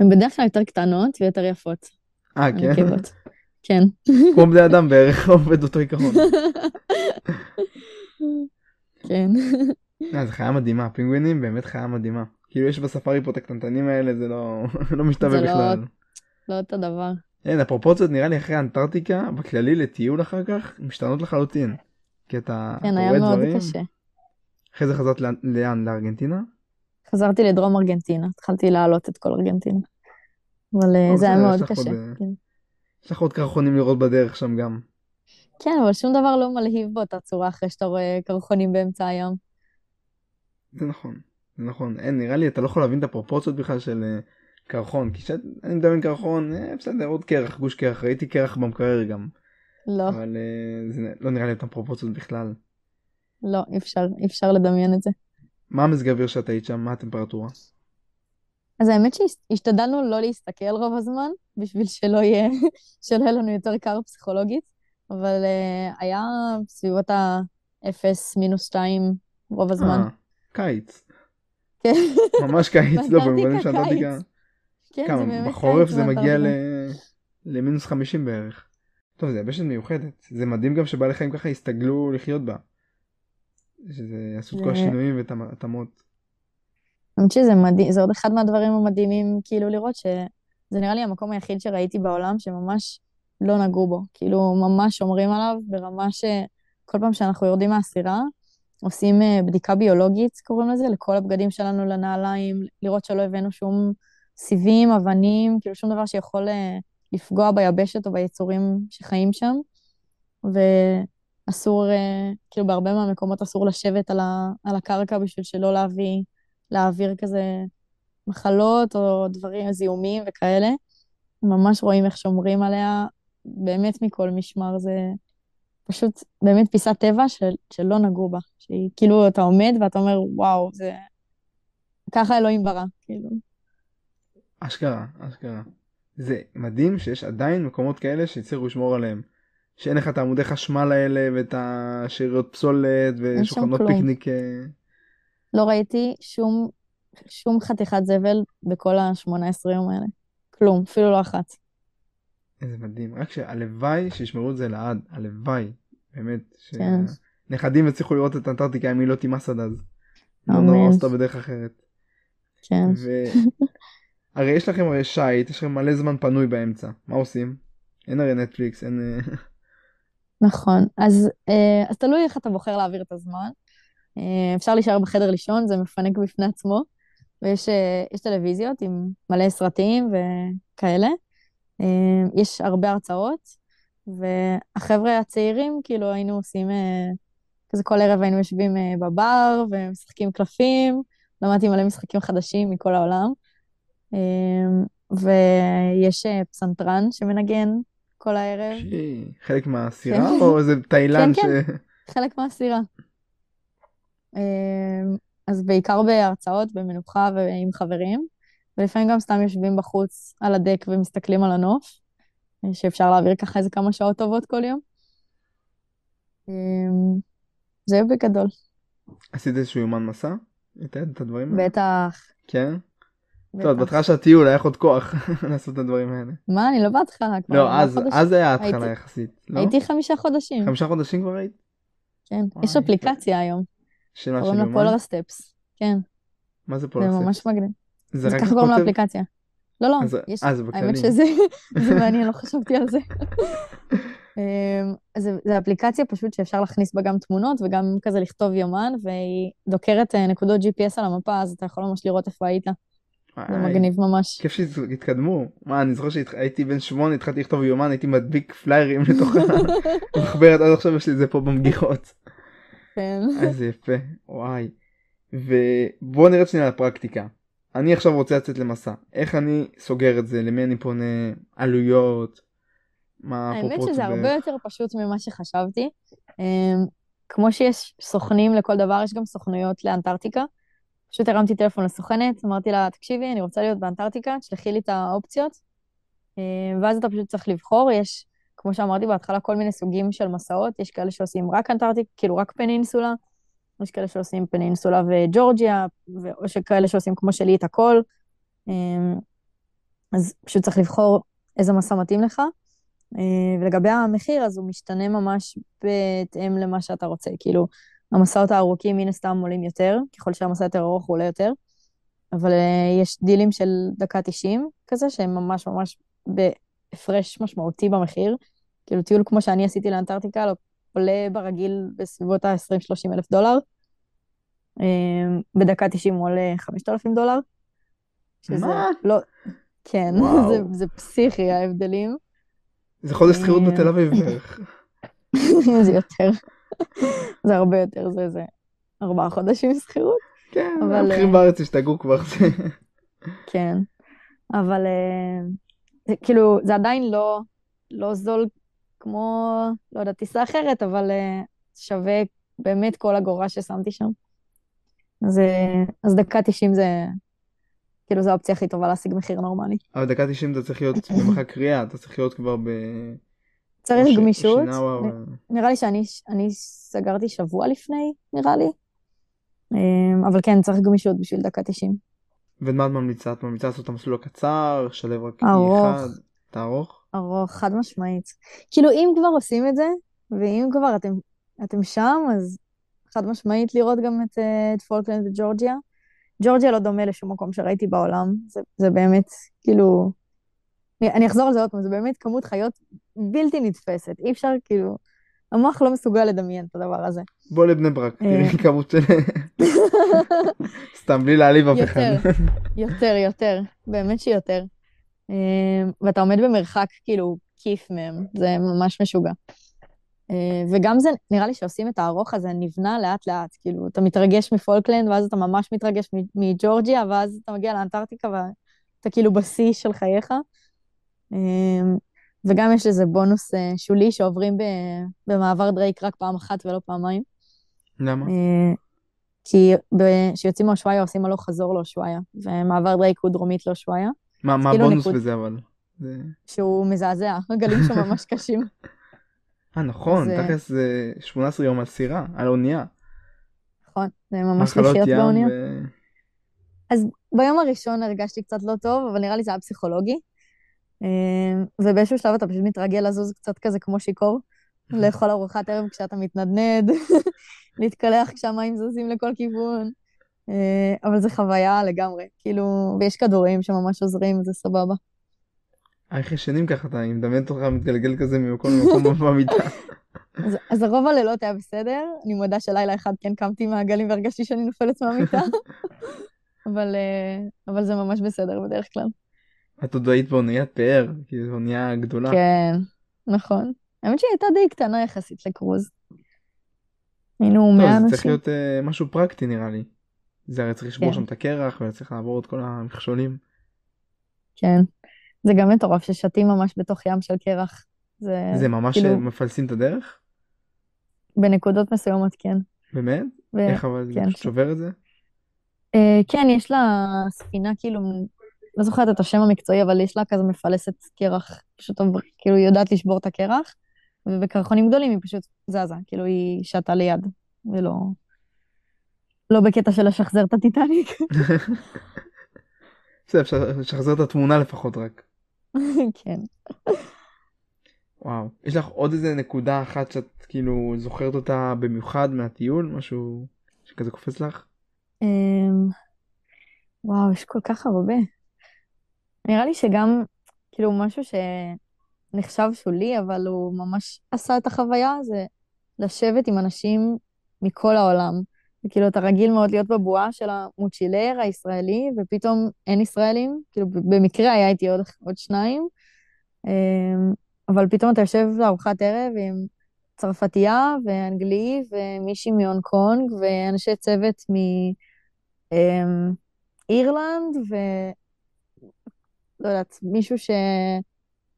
הן בדרך כלל יותר קטנות ויותר יפות, אה, כן? הנקבות. כן. כמו בני אדם בערך, עובד אותו עיקרון. כן. אה, זה חיה מדהימה, פינגווינים באמת חיה מדהימה. כאילו יש בספארי פה את הקטנטנים האלה, זה לא, לא משתווה לא- בכלל. לא אותו דבר. אין, הפרופורציות נראה לי אחרי אנטארקטיקה, בכללי לטיול אחר כך, משתנות לחלוטין. כי אתה, כן, אתה היה רואה מאוד דברים, קשה. אחרי זה חזרת לאן? לאן? לארגנטינה? חזרתי לדרום ארגנטינה, התחלתי להעלות את כל ארגנטינה. אבל אה, או, זה היה מאוד קשה. אה, כן. יש לך עוד קרחונים לראות בדרך שם גם. כן, אבל שום דבר לא מלהיב באותה צורה אחרי שאתה רואה קרחונים באמצע הים. זה נכון, זה נכון. אין, נראה לי אתה לא יכול להבין את הפרופורציות בכלל של אה, קרחון. כי כשאני מדמיין קרחון, אה, בסדר, עוד קרח, גוש קרח, ראיתי קרח במקרר גם. לא, אבל אה, זה לא נראה לי אותן פרופורציות בכלל. לא, אי אפשר, אי אפשר לדמיין את זה. מה המזג האוויר שאת היית שם? מה הטמפרטורה? אז האמת שהשתדלנו לא להסתכל רוב הזמן, בשביל שלא יהיה, שלא יהיה לנו יותר קר פסיכולוגית, אבל uh, היה בסביבות ה-0 מינוס 2 רוב הזמן. אה, קיץ. כן, ממש קיץ, לא, במובנים של אנטארקטיקה. קיץ. כן, זה באמת בחורף זה מגיע ל... למינוס 50 בערך. טוב, זה יבשת מיוחדת. זה מדהים גם שבעלי חיים ככה יסתגלו לחיות בה. שזה יעשו את כל השינויים והתאמות. האמת שזה מדהים, זה עוד אחד מהדברים המדהימים, כאילו לראות שזה נראה לי המקום היחיד שראיתי בעולם שממש לא נגעו בו. כאילו, ממש שומרים עליו ברמה שכל פעם שאנחנו יורדים מהסירה, עושים אה, בדיקה ביולוגית, קוראים לזה, לכל הבגדים שלנו, לנעליים, לראות שלא הבאנו שום סיבים, אבנים, כאילו שום דבר שיכול אה, לפגוע ביבשת או ביצורים שחיים שם. ואסור, אה, כאילו בהרבה מהמקומות אסור לשבת על, ה, על הקרקע בשביל שלא להביא, להעביר כזה מחלות או דברים, זיהומים וכאלה. ממש רואים איך שומרים עליה, באמת מכל משמר. זה פשוט באמת פיסת טבע של, שלא נגעו בה. שהיא כאילו, אתה עומד ואתה אומר, וואו, זה... ככה אלוהים ברא, כאילו. אשכרה, אשכרה. זה מדהים שיש עדיין מקומות כאלה שהצליחו לשמור עליהם. שאין לך את העמודי חשמל האלה ואת השאריות פסולת ושולחנות. פיקניק. לא ראיתי שום, שום חתיכת זבל בכל ה-18 יום האלה. כלום, אפילו לא אחת. איזה מדהים. רק שהלוואי שישמרו את זה לעד. הלוואי. באמת. כן. שהנכדים יצליחו לראות את אנטארקטיקה אם היא לא תימס עד אז. לא אמן. נורא אותה בדרך אחרת. כן. ו... הרי יש לכם הרי שייט, יש לכם מלא זמן פנוי באמצע. מה עושים? אין הרי נטפליקס, אין... אה, נכון. אז, אה, אז תלוי איך אתה בוחר להעביר את הזמן. אה, אפשר להישאר בחדר לישון, זה מפנק בפני עצמו. ויש יש טלוויזיות עם מלא סרטים וכאלה. אה, יש הרבה הרצאות, והחבר'ה הצעירים, כאילו היינו עושים, אה, כזה כל ערב היינו יושבים אה, בבר ומשחקים קלפים, למדתי מלא משחקים חדשים מכל העולם. אה, ויש אה, פסנתרן שמנגן כל הערב. חלק מהסירה כן. או איזה תאילנד כן, ש... חלק מהסירה. אמ, אז בעיקר בהרצאות, במנוחה ועם חברים, ולפעמים גם סתם יושבים בחוץ על הדק ומסתכלים על הנוף, שאפשר להעביר ככה איזה כמה שעות טובות כל יום. אמ, זהו בגדול. עשית איזשהו יומן מסע? את הדברים האלה? בטח, כן? טוב. בהתחלה של הטיול היה לך עוד כוח לעשות את הדברים האלה. מה, אני לא בהתחלה, כבר לא, אז. אז היה הייתי- יחסית. לא? הייתי חמישה חודשים, חמישה חודשים כבר היית? כן. יש אפליקציה היום, של מה של קוראים לה יומן? פולר סטפס. כן, מה זה זה פולר ממש סטפס? מגניב. זה אז רק ככה קוראים? לאפליקציה. לא, לא, אז- יש, זה האמת. שזה זה מעניין, לא חשבתי על זה. אמ, אז זה, זה אפליקציה פשוט שאפשר להכניס בה גם תמונות וגם כזה לכתוב יומן, והיא דוקרת אה, נקודות GPS על המפה, אז אתה יכול ממש לראות איפה היית. זה מגניב ממש. כיף שהתקדמו. מה, אני זוכר שהייתי בן שמונה, התחלתי לכתוב יומן, הייתי מדביק פליירים לתוך המחברת, עד עכשיו יש לי את זה פה במגירות. כן. איזה יפה, וואי. ובואו נרד שנייה לפרקטיקה. אני עכשיו רוצה לצאת למסע. איך אני סוגר את זה? למי אני פונה? עלויות? מה האמת הפרופורציות שזה הרבה? יותר פשוט ממה שחשבתי. אמ, כמו שיש סוכנים לכל דבר, יש גם סוכנויות לאנטארקטיקה. פשוט הרמתי טלפון לסוכנת, אמרתי לה, תקשיבי, אני רוצה להיות באנטארקטיקה, תשלחי לי את האופציות. אמ, ואז אתה פשוט צריך לבחור, יש, כמו שאמרתי בהתחלה, כל מיני סוגים של מסעות, יש כאלה שעושים רק אנטארקטיקה, כאילו רק פנינסולה, יש כאלה שעושים פנינסולה וג'ורג'יה, או שכאלה שעושים כמו שלי את הכל. אמ, אז פשוט צריך לבחור איזה מסע מתאים לך. אה, ולגבי המחיר, אז הוא משתנה ממש בהתאם למה שאתה רוצה. כאילו, המסעות הארוכים מן הסתם עולים יותר, ככל שהמסע יותר ארוך הוא עולה יותר, אבל אה, יש דילים של דקה 90 כזה, שהם ממש ממש בהפרש משמעותי במחיר. כאילו, טיול כמו שאני עשיתי לאנטארקטיקה, לא- עולה ברגיל בסביבות ה-20-30 אלף דולר. אה, בדקה 90 הוא עולה 5,000 דולר. שזה מה? לא... כן. זה, זה פסיכי ההבדלים. זה חודש שכירות אה, בתל אביב בערך. זה יותר. זה הרבה יותר, זה זה ארבעה חודשים שכירות. כן, אבל, המחירים אה, בארץ השתגעו כבר. כן. אבל אה, זה, כאילו, זה עדיין לא, לא זול כמו, לא יודעת, טיסה אחרת, אבל אה, שווה באמת כל אגורה ששמתי שם. אז, אה, אז דקה 90 זה, כאילו, זו האופציה הכי טובה להשיג מחיר נורמלי. אבל דקה 90 אתה צריך להיות במרחק קריאה, אתה צריך להיות כבר ב... צריך אוש- גמישות. או- נראה לי שאני אני סגרתי שבוע לפני, נראה לי. אה, אבל כן, צריך גמישות בשביל דקה 90. ומה את ממליצה? את ממליצה לעשות את המסלול הקצר, שלב רק ארוך. אחד, את הארוך? ארוך, חד משמעית. כאילו, אם כבר עושים את זה, ואם כבר אתם, אתם שם, אז חד משמעית לראות גם את, אה, את פולקלנד וג'ורג'יה. ג'ורג'יה לא דומה לשום מקום שראיתי בעולם, זה, זה באמת, כאילו... אני, אחזור על זה עוד פעם, זה באמת כמות חיות בלתי נתפסת. אי אפשר, כאילו... המוח לא מסוגל לדמיין את הדבר הזה. בוא לבני ברק, אה. תראי כמות של... סתם, בלי להעליב אף אחד. יותר, יותר, יותר, באמת שיותר. אה, ואתה עומד במרחק כאילו כיף מהם, זה ממש משוגע. אה, וגם זה, נראה לי שעושים את הארוך הזה נבנה לאט לאט, כאילו, אתה מתרגש מפולקלנד, ואז אתה ממש מתרגש מג'ורג'יה, ואז אתה מגיע לאנטארקטיקה ואתה כאילו בשיא של חייך. אה, וגם יש איזה בונוס אה, שולי שעוברים במעבר דרייק רק פעם אחת ולא פעמיים. למה? כי כשיוצאים מאושוויה עושים הלוך חזור לאושוויה, ומעבר דרייק הוא דרומית לאושוויה, מה מה כאילו הבונוס בזה אבל? זה- שהוא מזעזע, הגלים שם ממש קשים. אה נכון, אז, אה, תכלס זה 18 יום על סירה, על אונייה. נכון, זה ממש לחיות באונייה. ו... ביום הראשון הרגשתי קצת לא טוב, אבל נראה לי זה היה פסיכולוגי. אה, ובאיזשהו שלב אתה פשוט מתרגל לזוז קצת כזה כמו שיכור, לאכול ארוחת ערב כשאתה מתנדנד, להתקלח כשהמים זזים לכל כיוון. אה, אבל זה חוויה לגמרי, כאילו, ויש כדורים שממש עוזרים, זה סבבה. איך ישנים ככה אתה, מדמיין אותך מתגלגל כזה ממקום למקום במיטה. אז, אז הרוב הלילות היה בסדר, אני מודה שלילה אחד כן קמתי מהגלים והרגשתי שאני נופלת מהמיטה, אבל, אה, אבל זה ממש בסדר בדרך כלל. את עוד היית באוניית פאר, כי זו אונייה גדולה. כן, נכון. האמת שהיא הייתה די קטנה יחסית לקרוז. היינו טוב, 100 זה צריך אנשים. להיות אה, משהו פרקטי נראה לי. זה הרי צריך לשבור כן. שם את הקרח וצריך לעבור את כל המכשולים. כן. זה גם מטורף ששתים ממש בתוך ים של קרח. זה זה ממש כאילו- מפלסים את הדרך? בנקודות מסוימות, כן. באמת? ו- איך אבל זה כן, פשוט ש- שובר את זה? אה, כן, יש לה ספינה כאילו, לא זוכרת את השם המקצועי, אבל יש לה כזה מפלסת קרח, פשוט כאילו היא יודעת לשבור את הקרח, ובקרחונים גדולים היא פשוט זזה, כאילו היא שטה ליד, ולא... לא בקטע של לשחזר את הטיטניק. בסדר, אפשר לשחזר את התמונה לפחות רק. כן. וואו. יש לך עוד איזה נקודה אחת שאת כאילו זוכרת אותה במיוחד מהטיול? משהו שכזה קופץ לך? אמ, וואו, יש כל כך הרבה. נראה לי שגם, כאילו, משהו שנחשב שולי, אבל הוא ממש עשה את החוויה, זה לשבת עם אנשים מכל העולם. וכאילו, אתה רגיל מאוד להיות בבועה של המוצ'ילר הישראלי, ופתאום אין ישראלים. כאילו, במקרה היה איתי עוד, עוד שניים, אמ, אבל פתאום אתה יושב לארוחת ערב עם צרפתייה ואנגלי ומישהי מהונג קונג ואנשי צוות מ... אמ, ו... לא יודעת, מישהו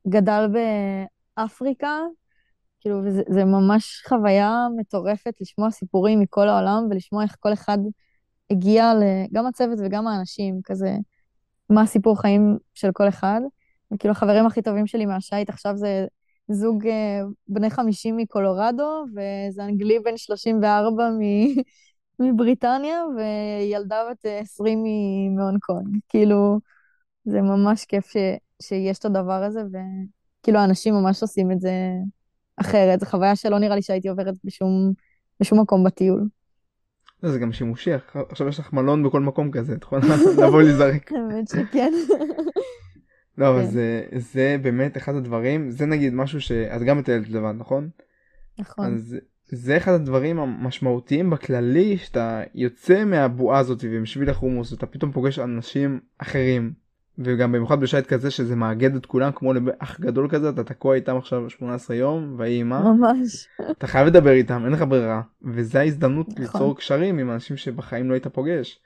שגדל באפריקה, כאילו, וזה זה ממש חוויה מטורפת לשמוע סיפורים מכל העולם ולשמוע איך כל אחד הגיע. גם הצוות וגם האנשים, כזה, מה הסיפור חיים של כל אחד. וכאילו, החברים הכי טובים שלי מהשייט עכשיו זה זוג אה, בני 50 מקולורדו, וזה אנגלי בן 34 מ... מבריטניה, וילדה בת אה, 20 מ- מהונג קונג. כאילו, זה ממש כיף ש, שיש את הדבר הזה, וכאילו, האנשים ממש עושים את זה אחרת. זו חוויה שלא נראה לי שהייתי עוברת בשום, בשום מקום בטיול. לא, זה גם שימושי, עכשיו יש לך מלון בכל מקום כזה, את יכולה לבוא להיזרק. האמת שכן. לא, אבל כן. זה, זה באמת אחד הדברים, זה נגיד משהו שאת גם מטיילת לבד, נכון? נכון. אז זה אחד הדברים המשמעותיים בכללי, שאתה יוצא מהבועה הזאת ומשביל החומוס, אתה פתאום פוגש אנשים אחרים, וגם במיוחד בשייט כזה שזה מאגד את כולם כמו לאח גדול כזה, אתה תקוע איתם עכשיו 18 יום, ויהי מה, ממש. אתה חייב לדבר איתם, אין לך ברירה, וזה ההזדמנות נכון. ליצור קשרים עם אנשים שבחיים לא היית פוגש.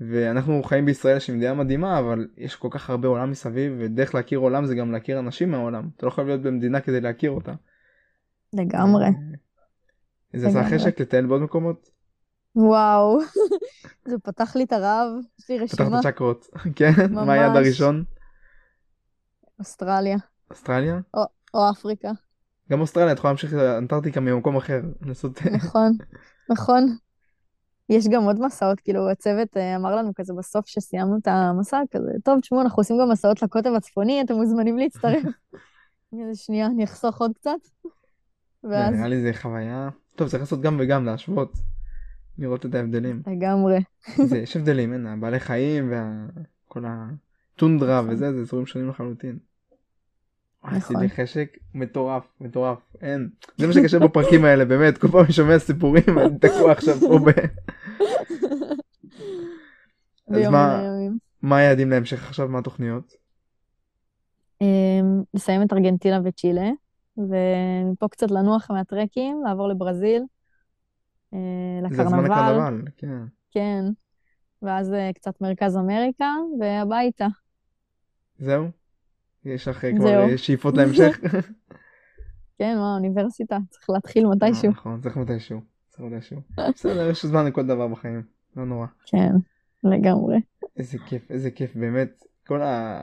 ואנחנו חיים בישראל שהיא מדינה מדהימה אבל יש כל כך הרבה עולם מסביב ודרך להכיר עולם זה גם להכיר אנשים מהעולם אתה לא חייב להיות במדינה כדי להכיר אותה. לגמרי. זה עשה לגמרי. חשק לטייל בעוד מקומות? וואו. זה פתח לי את הרעב. יש לי רשימה. צ'קרות. כן? מה היעד. הראשון? אוסטרליה. אוסטרליה? או אפריקה. גם אוסטרליה את יכולה להמשיך לאנטארקטיקה ממקום אחר. לנסות... נכון. נכון. יש גם עוד מסעות, כאילו הצוות אה, אמר לנו כזה בסוף שסיימנו את המסע, כזה, טוב, תשמעו, אנחנו עושים גם מסעות לקוטב הצפוני, אתם מוזמנים להצטרף. איזה שנייה, אני אחסוך עוד קצת. ואז נראה לי זה חוויה... טוב, צריך לעשות גם וגם, להשוות. לראות את ההבדלים. לגמרי. זה, יש הבדלים, אין, הבעלי חיים וכל הטונדרה נכון. וזה, זה אזורים שונים לחלוטין. וואי, נכון. עשיתי חשק מטורף, מטורף, אין. זה מה שקשה בפרקים האלה, באמת, כל פעם אני שומע סיפורים, אני תקוע עכשיו פה ב... אז מה-. מה היעדים להמשך עכשיו, מה התוכניות? אמ, לסיים את ארגנטינה וצ'ילה, ומפה קצת לנוח מהטרקים, לעבור לברזיל, אה, זה הזמן לקרנבל, לקרנבל, כן. כן, ואז אה, קצת מרכז אמריקה, והביתה. זהו? יש לך אה. כבר שאיפות להמשך? כן, מה, אוניברסיטה, צריך להתחיל מתישהו. נכון, צריך מתישהו. צריך מתישהו. בסדר, יש זמן לכל דבר בחיים, לא נורא. כן, לגמרי. איזה כיף, איזה כיף, באמת. כל ה...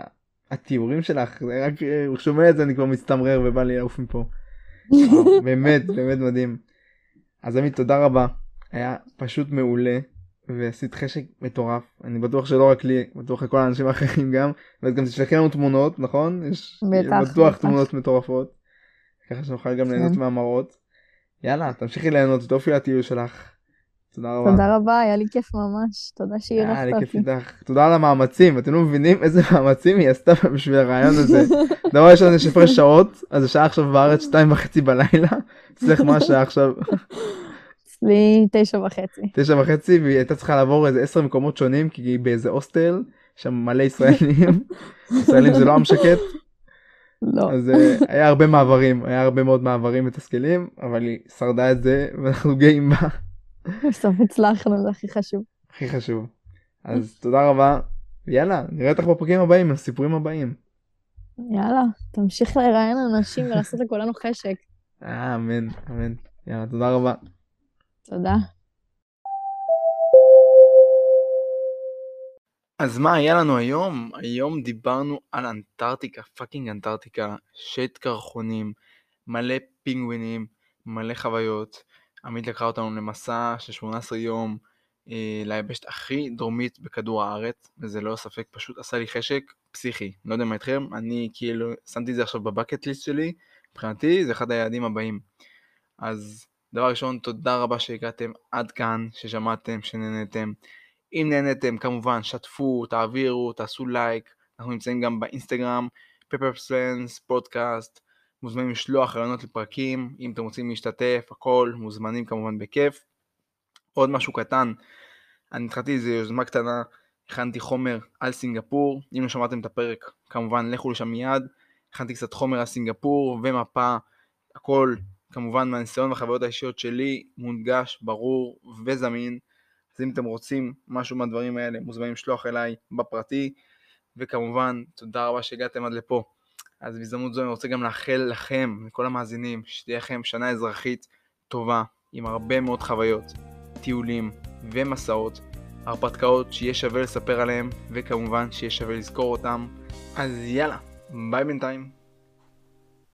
התיאורים שלך, רק הוא שומע את זה אני כבר מצטמרר ובא לי לעוף מפה. באמת, באמת מדהים. אז עמית, תודה רבה. היה פשוט מעולה, ועשית חשק מטורף. אני בטוח שלא רק לי, בטוח לכל האנשים האחרים גם. ואת גם תשלחי לנו תמונות, נכון? יש בטח, בטוח בטח. תמונות מטורפות. ככה שנוכל גם ליהנות כן. מהמראות. יאללה, תמשיכי ליהנות, תופי לטיול שלך. תודה רבה. תודה רבה, היה לי כיף ממש. תודה היה לי כיף אותי. איתך. תודה על המאמצים, אתם לא מבינים איזה מאמצים היא עשתה בשביל הרעיון הזה. דבר ראשון יש הפרש שעות, אז השעה עכשיו בארץ שתיים וחצי בלילה. אצלך מה השעה עכשיו? אצלי תשע וחצי. תשע וחצי והיא הייתה צריכה לעבור איזה עשר מקומות שונים כי היא באיזה הוסטל, שם מלא ישראלים. ישראלים זה לא עם שקט, לא, אז אה, היה הרבה מעברים, היה הרבה מאוד מעברים מתסכלים, אבל היא שרדה את זה ואנחנו גאים בה, בסוף הצלחנו, זה הכי חשוב. הכי חשוב. אז תודה רבה, יאללה, נראה אותך בפרקים הבאים, הסיפורים הבאים. יאללה, תמשיך לראיין אנשים ולעשות לכולנו חשק. אה, אמן, אמן. יאללה, תודה רבה. תודה. אז מה היה לנו היום? היום דיברנו על אנטארקטיקה, fucking אנטארקטיקה, שיט קרחונים, מלא פינגווינים, מלא חוויות. עמית לקחה אותנו למסע של 18 יום אה, ליבשת הכי דרומית בכדור הארץ, וזה ללא ספק פשוט עשה לי חשק פסיכי. לא יודע מה איתכם, אני כאילו שמתי את זה עכשיו ב bucket list שלי, מבחינתי זה אחד היעדים הבאים. אז דבר ראשון, תודה רבה שהגעתם עד כאן, ששמעתם, שנהנתם. אם נהנתם כמובן שתפו, תעבירו, תעשו לייק, אנחנו נמצאים גם באינסטגרם, פפרסלנס, פודקאסט, מוזמנים לשלוח רעיונות לפרקים, אם אתם רוצים להשתתף, הכל, מוזמנים כמובן בכיף. עוד משהו קטן, אני התחלתי איזו יוזמה קטנה, הכנתי חומר על סינגפור, אם לא שמעתם את הפרק, כמובן לכו לשם מיד, הכנתי קצת חומר על סינגפור ומפה, הכל כמובן מהניסיון והחוויות האישיות שלי, מונגש, ברור וזמין. אז אם אתם רוצים משהו מהדברים האלה, מוזמנים לשלוח אליי בפרטי, וכמובן, תודה רבה שהגעתם עד לפה. אז בהזדמנות זו אני רוצה גם לאחל לכם, לכל המאזינים, שתהיה לכם שנה אזרחית טובה, עם הרבה מאוד חוויות, טיולים ומסעות, הרפתקאות שיהיה שווה לספר עליהם, וכמובן שיהיה שווה לזכור אותם. אז יאללה, ביי בינתיים.